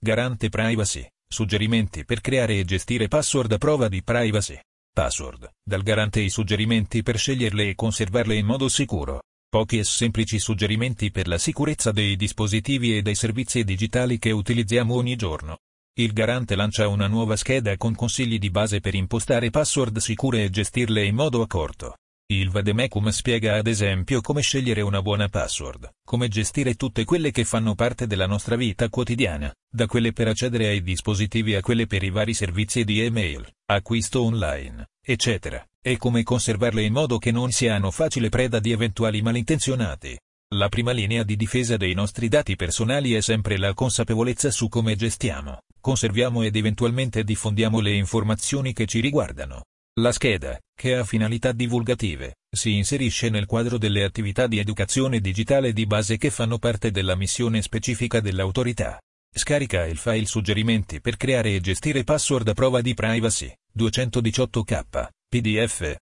Garante Privacy. Suggerimenti per creare e gestire password a prova di privacy. Password. Dal garante i suggerimenti per sceglierle e conservarle in modo sicuro. Pochi e semplici suggerimenti per la sicurezza dei dispositivi e dei servizi digitali che utilizziamo ogni giorno. Il garante lancia una nuova scheda con consigli di base per impostare password sicure e gestirle in modo accorto. Il Vademecum spiega ad esempio come scegliere una buona password, come gestire tutte quelle che fanno parte della nostra vita quotidiana, da quelle per accedere ai dispositivi a quelle per i vari servizi di email, acquisto online, eccetera, e come conservarle in modo che non siano facile preda di eventuali malintenzionati. La prima linea di difesa dei nostri dati personali è sempre la consapevolezza su come gestiamo, conserviamo ed eventualmente diffondiamo le informazioni che ci riguardano. La scheda, che ha finalità divulgative, si inserisce nel quadro delle attività di educazione digitale di base che fanno parte della missione specifica dell'autorità. Scarica il file suggerimenti per creare e gestire password a prova di privacy, 218k, PDF,